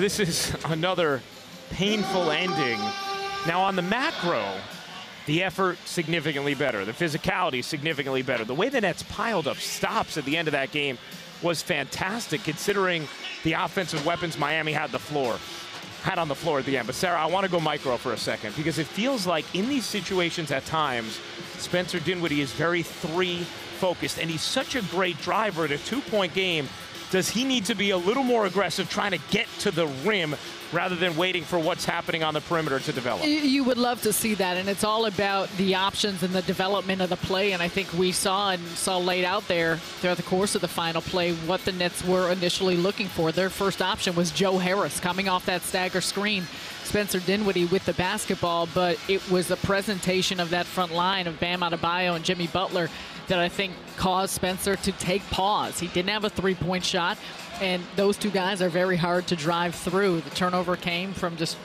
This is another painful ending. Now, on the macro, the effort significantly better, the physicality significantly better. The way the Nets piled up stops at the end of that game was fantastic, considering the offensive weapons Miami had the floor had on the floor at the end. But Sarah, I want to go micro for a second because it feels like in these situations at times, Spencer Dinwiddie is very three focused, and he's such a great driver at a two point game. Does he need to be a little more aggressive trying to get to the rim rather than waiting for what's happening on the perimeter to develop? You would love to see that, and it's all about the options and the development of the play. And I think we saw and saw laid out there throughout the course of the final play what the Nets were initially looking for. Their first option was Joe Harris coming off that stagger screen. Spencer Dinwiddie with the basketball, but it was a presentation of that front line of Bam Adebayo and Jimmy Butler that I think caused Spencer to take pause. He didn't have a three point shot, and those two guys are very hard to drive through. The turnover came from just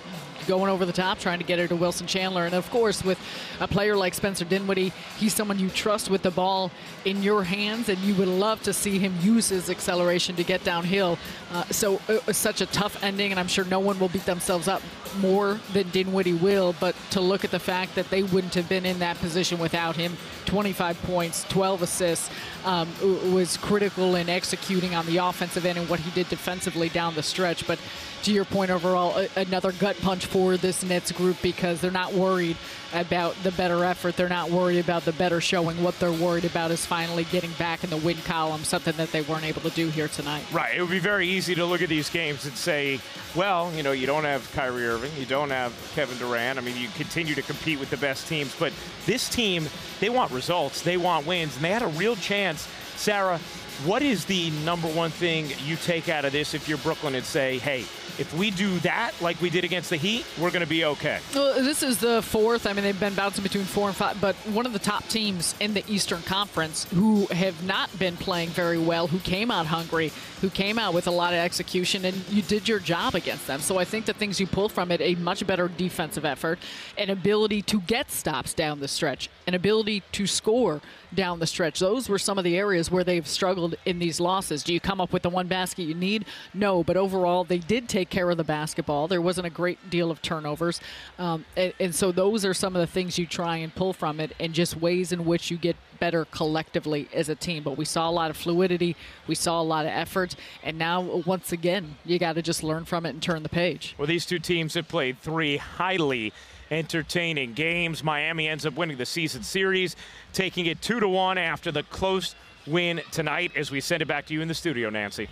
going over the top, trying to get it to Wilson Chandler. And of course, with a player like Spencer Dinwiddie, he's someone you trust with the ball in your hands, and you would love to see him use his acceleration to get downhill. Uh, so, uh, such a tough ending, and I'm sure no one will beat themselves up more than Dinwiddie will. But to look at the fact that they wouldn't have been in that position without him, 25 points, 12 assists, um, was critical in executing on the offensive end and what he did defensively down the stretch. But to your point overall, another gut punch for this Nets group because they're not worried about the better effort. They're not worried about the better showing. What they're worried about is finally getting back in the win column, something that they weren't able to do here tonight. Right. It would be very easy to look at these games and say, well, you know, you don't have Kyrie Irving, you don't have Kevin Durant. I mean, you continue to compete with the best teams, but this team, they want results, they want wins, and they had a real chance. Sarah, what is the number one thing you take out of this if you're Brooklyn and say, hey, if we do that like we did against the Heat, we're going to be okay? Well, this is the fourth. I mean, they've been bouncing between four and five, but one of the top teams in the Eastern Conference who have not been playing very well, who came out hungry, who came out with a lot of execution, and you did your job against them. So I think the things you pull from it a much better defensive effort, an ability to get stops down the stretch, an ability to score down the stretch. Those were some of the areas where they've struggled in these losses. Do you come up with the one basket you need? No, but overall, they did take care of the basketball. There wasn't a great deal of turnovers. Um, and, and so those are some of the things you try and pull from it and just ways in which you get better collectively as a team. But we saw a lot of fluidity, we saw a lot of effort, and now once again, you got to just learn from it and turn the page. Well, these two teams have played three highly entertaining games. Miami ends up winning the season series, taking it two to one after the close win tonight. As we send it back to you in the studio, Nancy.